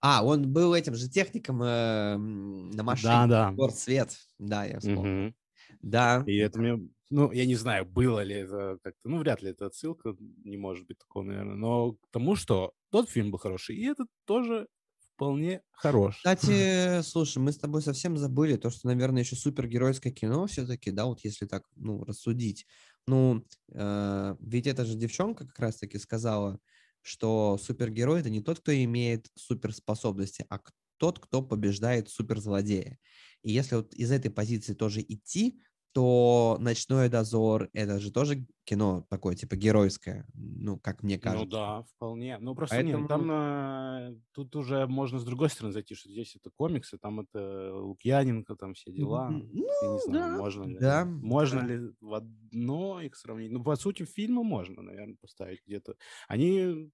А, он был этим же техником э, на машине. Да, да. Город Свет. Да, я вспомнил. Мгм. Да. И это мне, ну, я не знаю, было ли это как-то, ну, вряд ли это отсылка, не может быть такого, наверное, но к тому, что тот фильм был хороший, и этот тоже вполне хорош. (laughs) Кстати, слушай, мы с тобой совсем забыли то, что, наверное, еще супергеройское кино все-таки, да, вот если так, ну, рассудить. Ну, э, ведь эта же девчонка как раз-таки сказала, что супергерой это не тот, кто имеет суперспособности, а тот, кто побеждает суперзлодея. И если вот из этой позиции тоже идти, то «Ночной дозор» — это же тоже кино такое, типа, геройское, ну, как мне Ну кажется. да, вполне. Ну просто нет, Поэтому- там э, тут уже можно с другой стороны зайти, что здесь это комиксы, там это Лукьяненко, там все дела. М, Я не ну, знаю, да, можно ли, да, можно да. ли в одно их сравнить. Ну, по сути, фильмы можно, наверное, поставить где-то. Они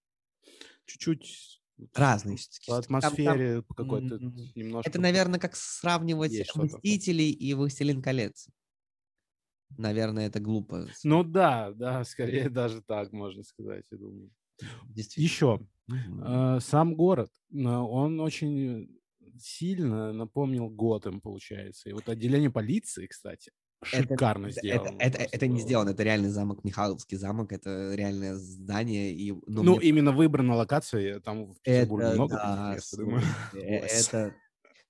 чуть-чуть Разные по Всё-таки там- там- атмосфере какой-то немножко. Это, наверное, как сравнивать есть. «Мстителей» и «Властелин колец». Наверное, это глупо. Ну да, да, скорее (laughs) даже так можно сказать, я думаю. Еще Мгм. Э, Сам город, э, он очень сильно напомнил Готэм, получается. И вот отделение полиции, кстати, шикарно это, сделано. это, это, это не сделано, это реальный замок, Михайловский замок, это реальное здание. И, ну, Ну, мне именно выбрана локация, там в Петербурге Это, много да, мест, думаю. э, (laughs) это...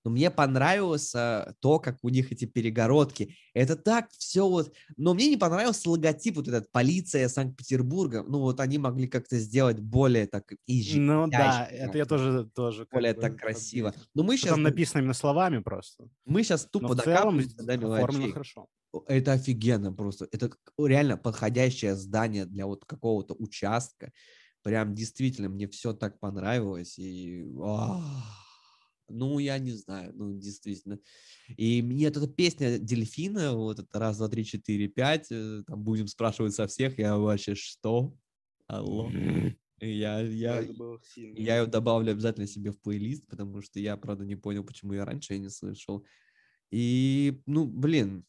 Ну, мне понравилось а, то, как у них эти перегородки. Это так все вот... Но мне не понравился логотип вот этот «Полиция Санкт-Петербурга». Ну, вот они могли как-то сделать более так изжи- Ну да, это я тоже, тоже более бы так красиво. отметил. Но мы сейчас, там написано именно словами просто. мы сейчас Но тупо в целом до мелочей. хорошо. Это офигенно просто. Это реально подходящее здание для вот какого-то участка. Прям действительно мне все так понравилось. И ах, ну, я не знаю, ну, действительно. И мне эта песня Дельфина, вот это раз, два, три, четыре, пять, э, там будем спрашивать со всех, я вообще что? Алло. Я, я, я ее добавлю обязательно себе в плейлист, потому что я, правда, не понял, почему я раньше ее не слышал. И, ну, блин,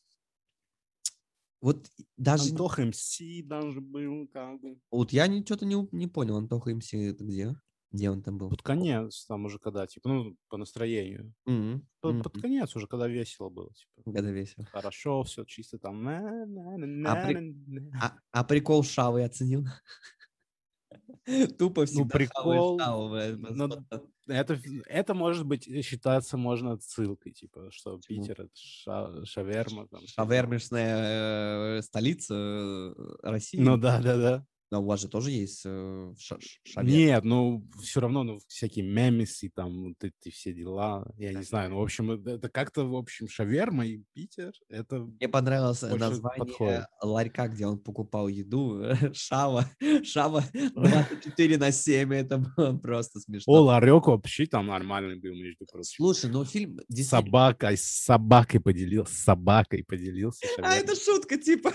вот даже... Антоха МС даже был как бы. Вот я что-то не, не понял, Антоха МС это где? Где он там был? Под конец, там уже когда, типа, ну, по настроению. Мгм, Под, под мгм. конец уже, когда весело было, типа. Когда весело. Хорошо, все чисто там. А при- А, а прикол Шавы оценил? (laughs) Тупо всегда Шавы, прикол, Шавы, ну, просто. Это, это может быть э, считаться можно отсылкой, типа, что Почему? Питер это ша- шаверма. Там. Шавермишная э, столица э, России. Ну да, да, да. Но у вас же тоже есть э, ша- ш- шаверма. Нет, ну все равно, ну всякие мемесы, там вот эти все дела, я не знаю, ну в общем это, как-то в общем шаверма и Питер, это Мне понравилось э, название подходит. ларька, где он покупал еду. Шава. Шава 24 на 7. Это было просто смешно. О, ларек вообще там нормальный был, между прочим. Слушай, ну фильм действительно... Собакой, с собакой поделился, с собакой поделился. А, шавермой. это шутка, типа.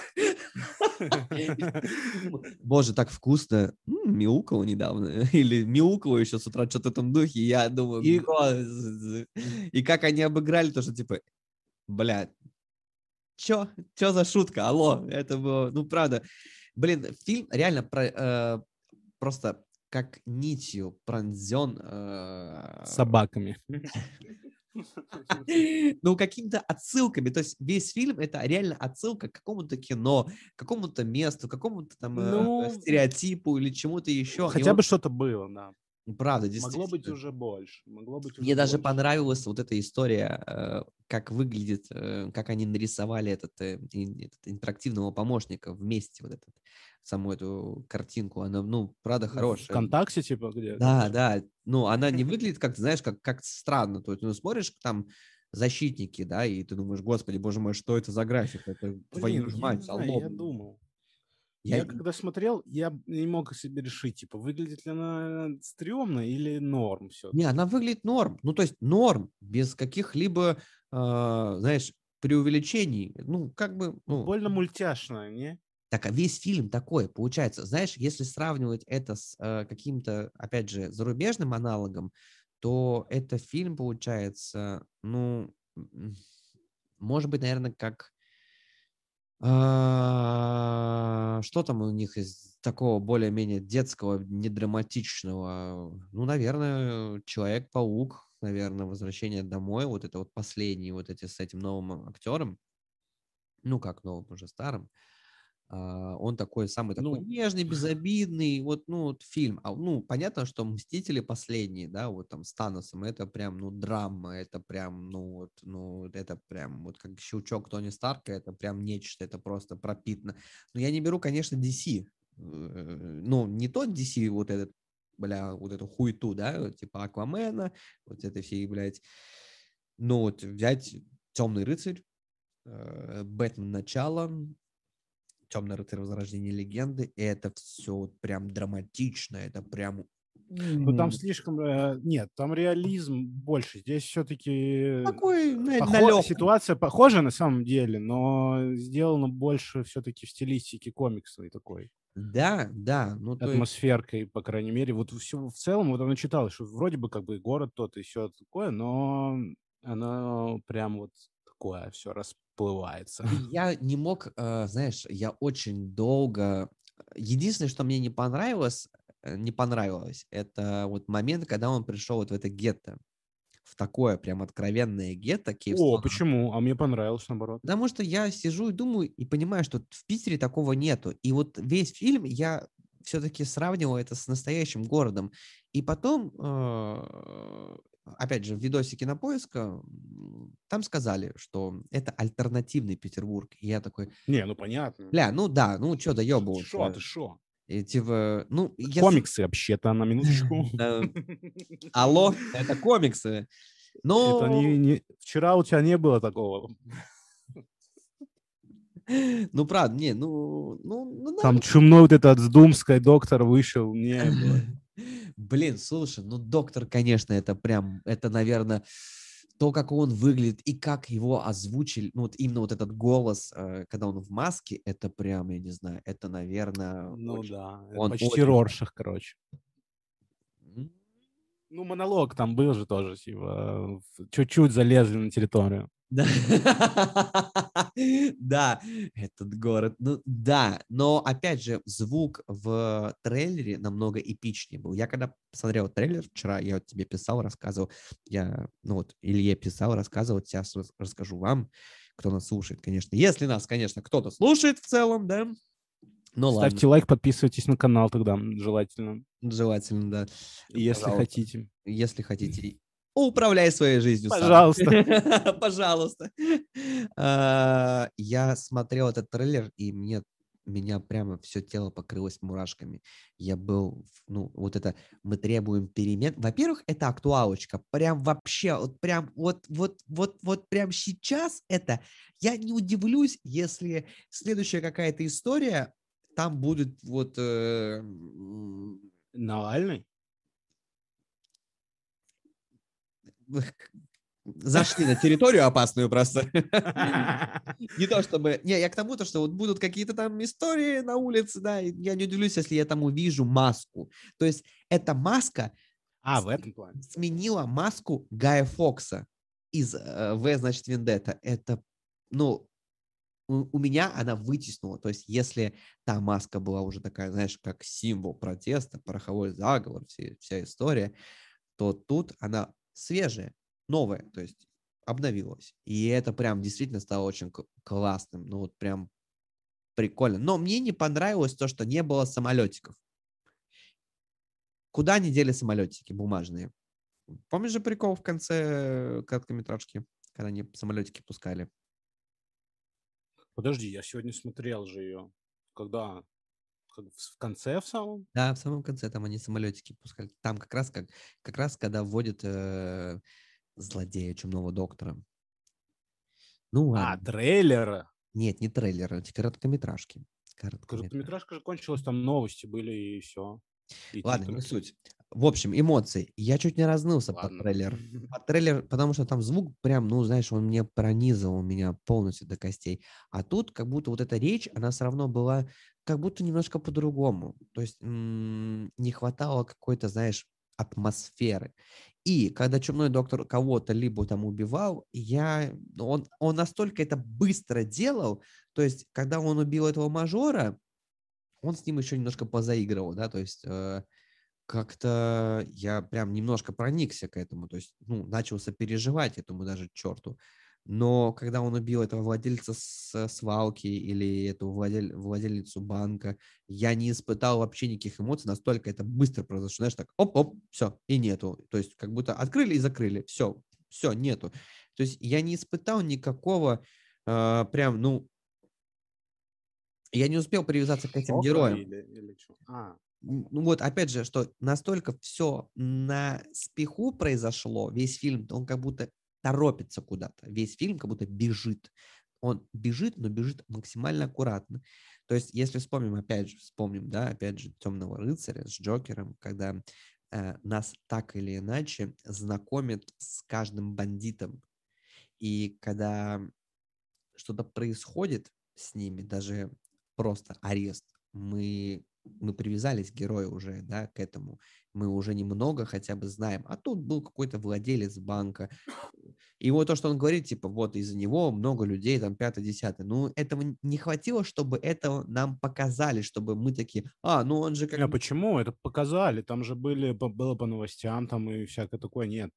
Боже, так вкусно. М, Мяукала недавно. (laughs) Или мяукала еще с утра, что-то в этом духе. Я думаю, И- и как они обыграли, то, что типа, блядь, чё? Чё за шутка? Алло, это было, ну, правда. Блин, фильм реально про, э, просто как нитью пронзен э, собаками. (laughs) (laughs) ну, какими-то отсылками. То есть весь фильм это реально отсылка к какому-то кино, к какому-то месту, к какому-то там э, Ну, стереотипу или чему-то еще. Хотя бы что-то было, да. правда, Могло быть действительно. уже больше. Могло быть уже Мне даже больше. понравилась вот эта история, э, как выглядит, э, как они нарисовали этот, этот интерактивного помощника вместе, вот этот, саму эту картинку. Она, ну, правда, хорошая. ВКонтакте, типа, где? Да, да. Ну, она не выглядит как, знаешь, как, как странно. То есть, ну, смотришь там защитники, да, и ты думаешь, господи, боже мой, что это за графика? Это твою Блин, я мать, знаю, алло, я думал. Я- Я, когда смотрел, я не мог себе решить, типа, выглядит ли она стрёмно или норм все. Не, она выглядит норм. Ну, то есть норм, без каких-либо, а, знаешь, преувеличений. Ну, как бы, ну, Больно мультяшная, не? Так, а весь фильм такой, получается. Знаешь, если сравнивать это с э, каким-то, опять же, зарубежным аналогом, то это фильм, получается, ну, может быть, наверное, как... а, что там у них из такого более-менее детского, недраматичного, ну, наверное, Человек-паук, наверное, Возвращение домой, вот это вот последний, вот эти с этим новым актером, ну, как новым, уже старым, он такой самый такой ну, нежный, безобидный, вот, ну, вот фильм. А, ну, понятно, что «Мстители» последние, да, вот там с Таносом, это прям, ну, драма, это прям, ну, вот, ну, это прям, вот как щелчок Тони Старка, это прям нечто, это просто пропитано. Но я не беру, конечно, DC, э, ну, не тот DC, вот этот, бля, вот эту хуйту, да, типа Аквамена, вот это все, блядь, ну, вот взять «Темный рыцарь», э, Бэтмен начало, Темный рыцарь Возрождение легенды, и это все вот прям драматично, это прям ну, там слишком... Э, нет, там реализм больше. Здесь все-таки... Такой похож... Ситуация похожа на самом деле, но сделано больше все-таки в стилистике комиксной такой. Да, да. Ну, Атмосферкой, есть... по крайней мере. Вот все в целом, вот она читала, что вроде бы как бы город тот и все такое, но оно прям вот такое все расплывается. Я не мог, э, знаешь, я очень долго... Единственное, что мне не понравилось, э, не понравилось, это вот момент, когда он пришел вот в это гетто в такое прям откровенное гетто О, почему? А мне понравилось, наоборот. Потому что я сижу и думаю, и понимаю, что в Питере такого нету. И вот весь фильм я все-таки сравнивал это с настоящим городом. И потом э, опять же, в видосе кинопоиска там сказали, что это альтернативный Петербург. И я такой... Не, ну понятно. Бля, ну да, ну что, доебываться. Шо, ты шо? И, типа, ну, если... Комиксы вообще-то, на минуточку. (laughs) (laughs) Алло, это комиксы. Но... Это не, не... Вчера у тебя не было такого. Ну, правда, не, ну... ну, ну Там да. чумной вот этот с Думской доктор вышел, не было. (laughs) Блин, слушай, ну доктор, конечно, это прям, это, наверное, то, как он выглядит и как его озвучили, ну вот именно вот этот голос, э, когда он в маске, это прям, я не знаю, это, наверное... Ну очень, да, он почти очень... Роршах, короче. Ну, монолог там был же тоже, типа, чуть-чуть залезли на территорию. Да. (laughs) да, этот город. Ну, да, но опять же, звук в трейлере намного эпичнее был. Я когда посмотрел трейлер вчера, я вот тебе писал, рассказывал, я, ну вот, Илье писал, рассказывал, сейчас расскажу вам, кто нас слушает, конечно. Если нас, конечно, кто-то слушает в целом, да, ну, Ставьте ладно. лайк, подписывайтесь на канал тогда, желательно. Желательно, да. Если Пожалуйста. хотите. Если хотите управляй своей жизнью. Пожалуйста. (laughs) Пожалуйста. А, я смотрел этот трейлер, и мне меня прямо все тело покрылось мурашками. Я был, ну, вот это, мы требуем перемен. Во-первых, это актуалочка. Прям вообще, вот прям, вот, вот, вот, вот прям сейчас это, я не удивлюсь, если следующая какая-то история, там будет вот... Э, Навальный? Зашли на территорию опасную просто. (laughs) Не то чтобы... Не, я к тому, то, что вот будут какие-то там истории на улице, да, я не удивлюсь, если я там увижу маску. То есть эта маска а, в этом плане. сменила маску Гая Фокса из э, В, значит, Вендетта. Это, ну, у, у меня она вытеснула. То есть если та маска была уже такая, знаешь, как символ протеста, пороховой заговор, все, вся история, то тут она свежее, новое, то есть обновилось. И это прям действительно стало очень классным, ну вот прям прикольно. Но мне не понравилось то, что не было самолетиков. Куда они дели самолетики бумажные? Помнишь же прикол в конце короткометражки, когда они самолетики пускали? Подожди, я сегодня смотрел же ее. Когда? В конце в самом? Да, в самом конце там они самолетики пускали. Там как раз как, как раз когда вводят э, злодея чумного доктора. Ну а, ладно. А, трейлер? Нет, не трейлер, эти короткометражки. Короткометражка же кончилась, там новости были и все. И Ладно, не суть. В общем, эмоции. Я чуть не разнылся Ладно. под трейлер. (laughs) Под трейлер, потому что там звук прям, ну, знаешь, он мне пронизывал меня полностью до костей. А тут как будто вот эта речь, она все равно была как будто немножко по-другому. То есть м- не хватало какой-то, знаешь, атмосферы. И когда чумной доктор кого-то либо там убивал, я, он, он настолько это быстро делал, то есть когда он убил этого мажора, он с ним еще немножко позаигрывал, да, то есть э, как-то я прям немножко проникся к этому, то есть, ну, начал сопереживать этому даже черту. Но когда он убил этого владельца с свалки или эту владель, владельницу банка, я не испытал вообще никаких эмоций, настолько это быстро произошло, знаешь, так, оп-оп, все, и нету. То есть как будто открыли и закрыли, все, все, нету. То есть я не испытал никакого э, прям, ну, я не успел привязаться к этим Шока героям. Или, или что? А, Ну вот, опять же, что настолько все на спеху произошло, весь фильм, он как будто торопится куда-то. Весь фильм как будто бежит. Он бежит, но бежит максимально аккуратно. То есть, если вспомним, опять же, вспомним, да, опять же, Темного рыцаря с Джокером, когда э, нас так или иначе знакомят с каждым бандитом. И когда что-то происходит с ними, даже просто арест, мы, мы привязались, герои уже, да, к этому. Мы уже немного хотя бы знаем. А тут был какой-то владелец банка. И вот то, что он говорит, типа, вот из-за него много людей, там, пятое, десятое. Ну, этого не хватило, чтобы это нам показали, чтобы мы такие, а, ну он же как... Не, почему? Это показали. Там же были, было по новостям там и всякое такое. Нет,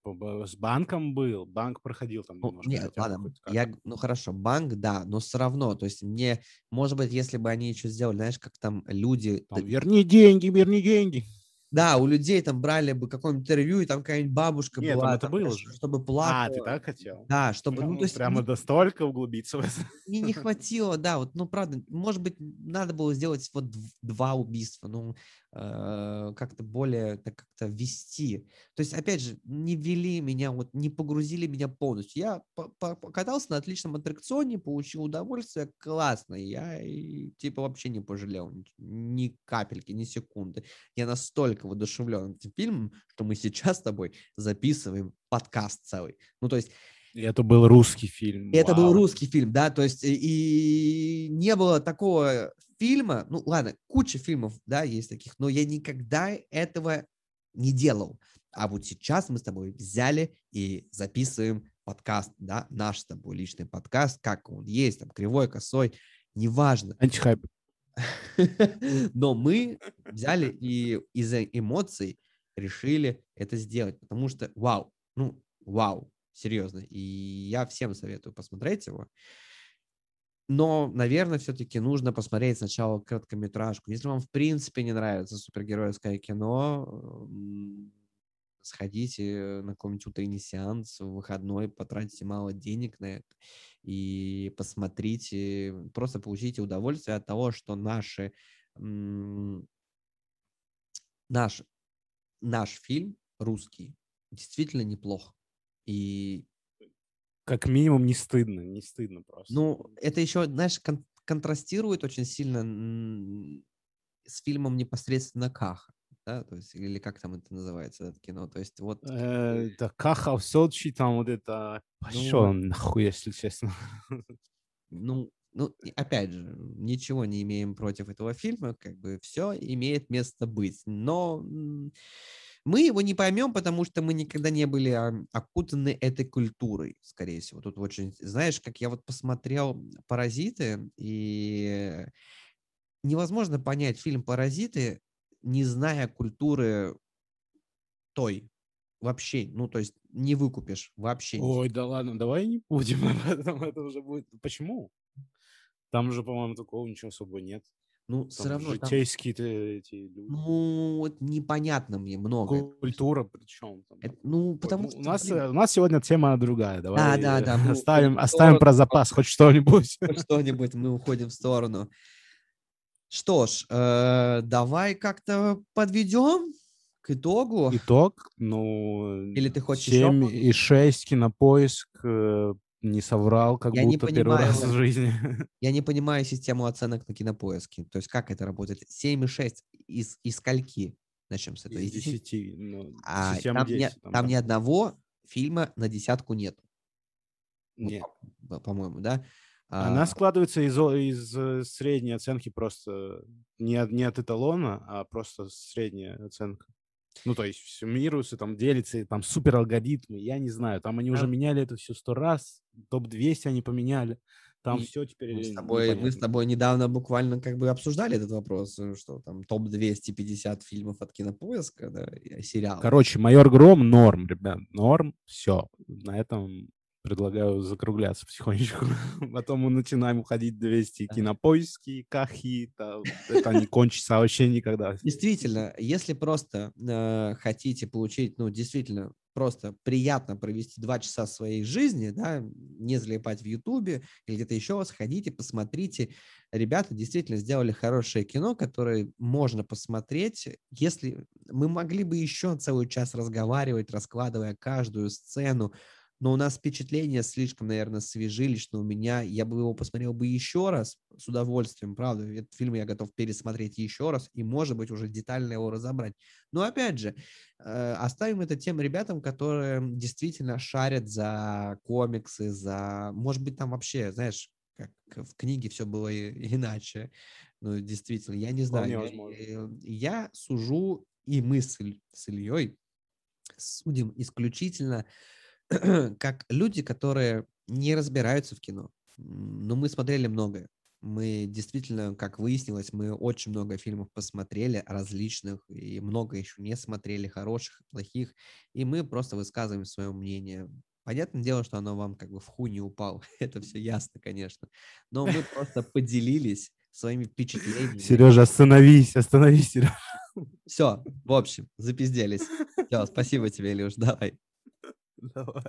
с банком был. Банк проходил там Ну, немножко. нет, хотя бы ладно, я, ну хорошо, банк, да, но все равно, то есть мне, может быть, если бы они еще сделали, знаешь, как там люди, Там, верни деньги, верни деньги. Да, у людей там брали бы какое-нибудь интервью, и там какая-нибудь бабушка Нет, там была, это там, было же. чтобы А, ты плакала, так хотел? да, чтобы, ну, Прям- то есть прямо не- настолько углубиться в это. мне не (laughs) хватило, да, вот, ну, правда, может быть, надо было сделать вот дв- два убийства, ну, как-то более, так как-то вести. То есть, опять же, не ввели меня, вот, не погрузили меня полностью. Я покатался на отличном аттракционе, получил удовольствие, классно, я, и, типа, вообще не пожалел ни, капельки, ни секунды. Я настолько воодушевлен этим фильмом, что мы сейчас с тобой записываем подкаст целый. Ну, то есть, это был русский фильм. это был вау. русский фильм, да, то есть и не было такого фильма, ну ладно, куча фильмов, да, есть таких, но я никогда этого не делал. А вот сейчас мы с тобой взяли и записываем подкаст, да, наш с тобой личный подкаст, как он есть, там, кривой, косой, неважно. Антихайп. (laughs) Но мы взяли и из-за эмоций решили это сделать, потому что вау, ну вау, серьезно. И я всем советую посмотреть его. Но, наверное, все-таки нужно посмотреть сначала короткометражку. Если вам в принципе не нравится супергеройское кино, сходите на какой-нибудь утренний сеанс в выходной, потратите мало денег на это и посмотрите, просто получите удовольствие от того, что наши, наш, наш фильм русский действительно неплох. И, Как минимум не стыдно, не стыдно просто. ну, это еще, знаешь, кон- контрастирует очень сильно с фильмом непосредственно Каха, да, то есть, или как там это называется, это кино, то есть вот... Это Каха в Сочи, там вот это... Пошел нахуй, если честно. ну, ну, опять же, ничего не имеем против этого фильма, как бы все имеет место быть. Но мы его не поймем, потому что мы никогда не были окутаны этой культурой, скорее всего. Тут очень, знаешь, как я вот посмотрел «Паразиты», и невозможно понять фильм «Паразиты», не зная культуры той вообще. Ну, то есть не выкупишь вообще. Ой, да ладно, давай не будем об этом, это уже будет... Почему? Там же, по-моему, такого ничего особо нет. Ну, все Там равно там, житейские-то эти люди. ну, вот непонятно мне много. Культура причем. Там. Это- ну, потому ну, что, у нас, блин, э, у нас сегодня тема другая. Давай да, э, да, мы оставим, в оставим про запас хоть что-нибудь. хоть что-нибудь, мы уходим в сторону. Что ж, э, давай как-то подведем к итогу. Итог, ну, Или ты хочешь еще 7 и 6 кинопоиск э, не соврал, как Я не будто первый раз понимаю. в жизни. (laughs) Я не понимаю систему оценок на кинопоиске. То есть как это работает? 7,6 из, из скольки? Начнем с этого. Из Из 10? 10. Ну, А, там, ни, 10. там ни одного фильма на десятку нет, Нет. по- по-моему, да? Она А, складывается из, из э, средней оценки просто не от, не от эталона, а просто средняя оценка. Ну, то есть суммируется, там делится, и там супер алгоритмы, я не знаю, там они уже Там- меняли это все сто раз, топ-200 они поменяли, Там и все теперь мы с, тобой, мы с тобой недавно буквально как бы обсуждали этот вопрос, э, что там топ-250 фильмов от Кинопоиска, да, сериал. Короче, «Майор Гром» норм, ребят, норм, все. На этом предлагаю закругляться потихонечку. (laughs) Потом мы начинаем уходить 200 кинопоиски, кахи, это не кончится вообще никогда. Действительно, если просто э, хотите получить, ну, действительно, просто приятно провести два часа своей жизни, да, не залипать в Ютубе или где-то еще, сходите, посмотрите. Ребята действительно сделали хорошее кино, которое можно посмотреть. Если мы могли бы еще целый час разговаривать, раскладывая каждую сцену, но у нас впечатления слишком, наверное, свежи лично у меня. Я бы его посмотрел бы еще раз с удовольствием, правда. Этот фильм я готов пересмотреть еще раз и, может быть, уже детально его разобрать. Но, опять же, э, оставим это тем ребятам, которые действительно шарят за комиксы, за... Может быть, там вообще, знаешь, как в книге все было иначе. Ну, действительно, я не знаю. Я, э, я сужу, и мы с, с Ильей судим исключительно (clears throat) как люди, которые не разбираются в кино. Но мы смотрели многое. Мы действительно, как выяснилось, мы очень много фильмов посмотрели, различных, и много еще не смотрели, хороших плохих, и мы просто высказываем свое мнение. Понятное дело, что оно вам как бы в ху не упало, (laughs) это все ясно, конечно, но мы просто поделились своими (laughs) впечатлениями. Сережа, остановись, остановись, Сережа. Все, в общем, запизделись. Все, спасибо тебе, Илюш, давай. Давай.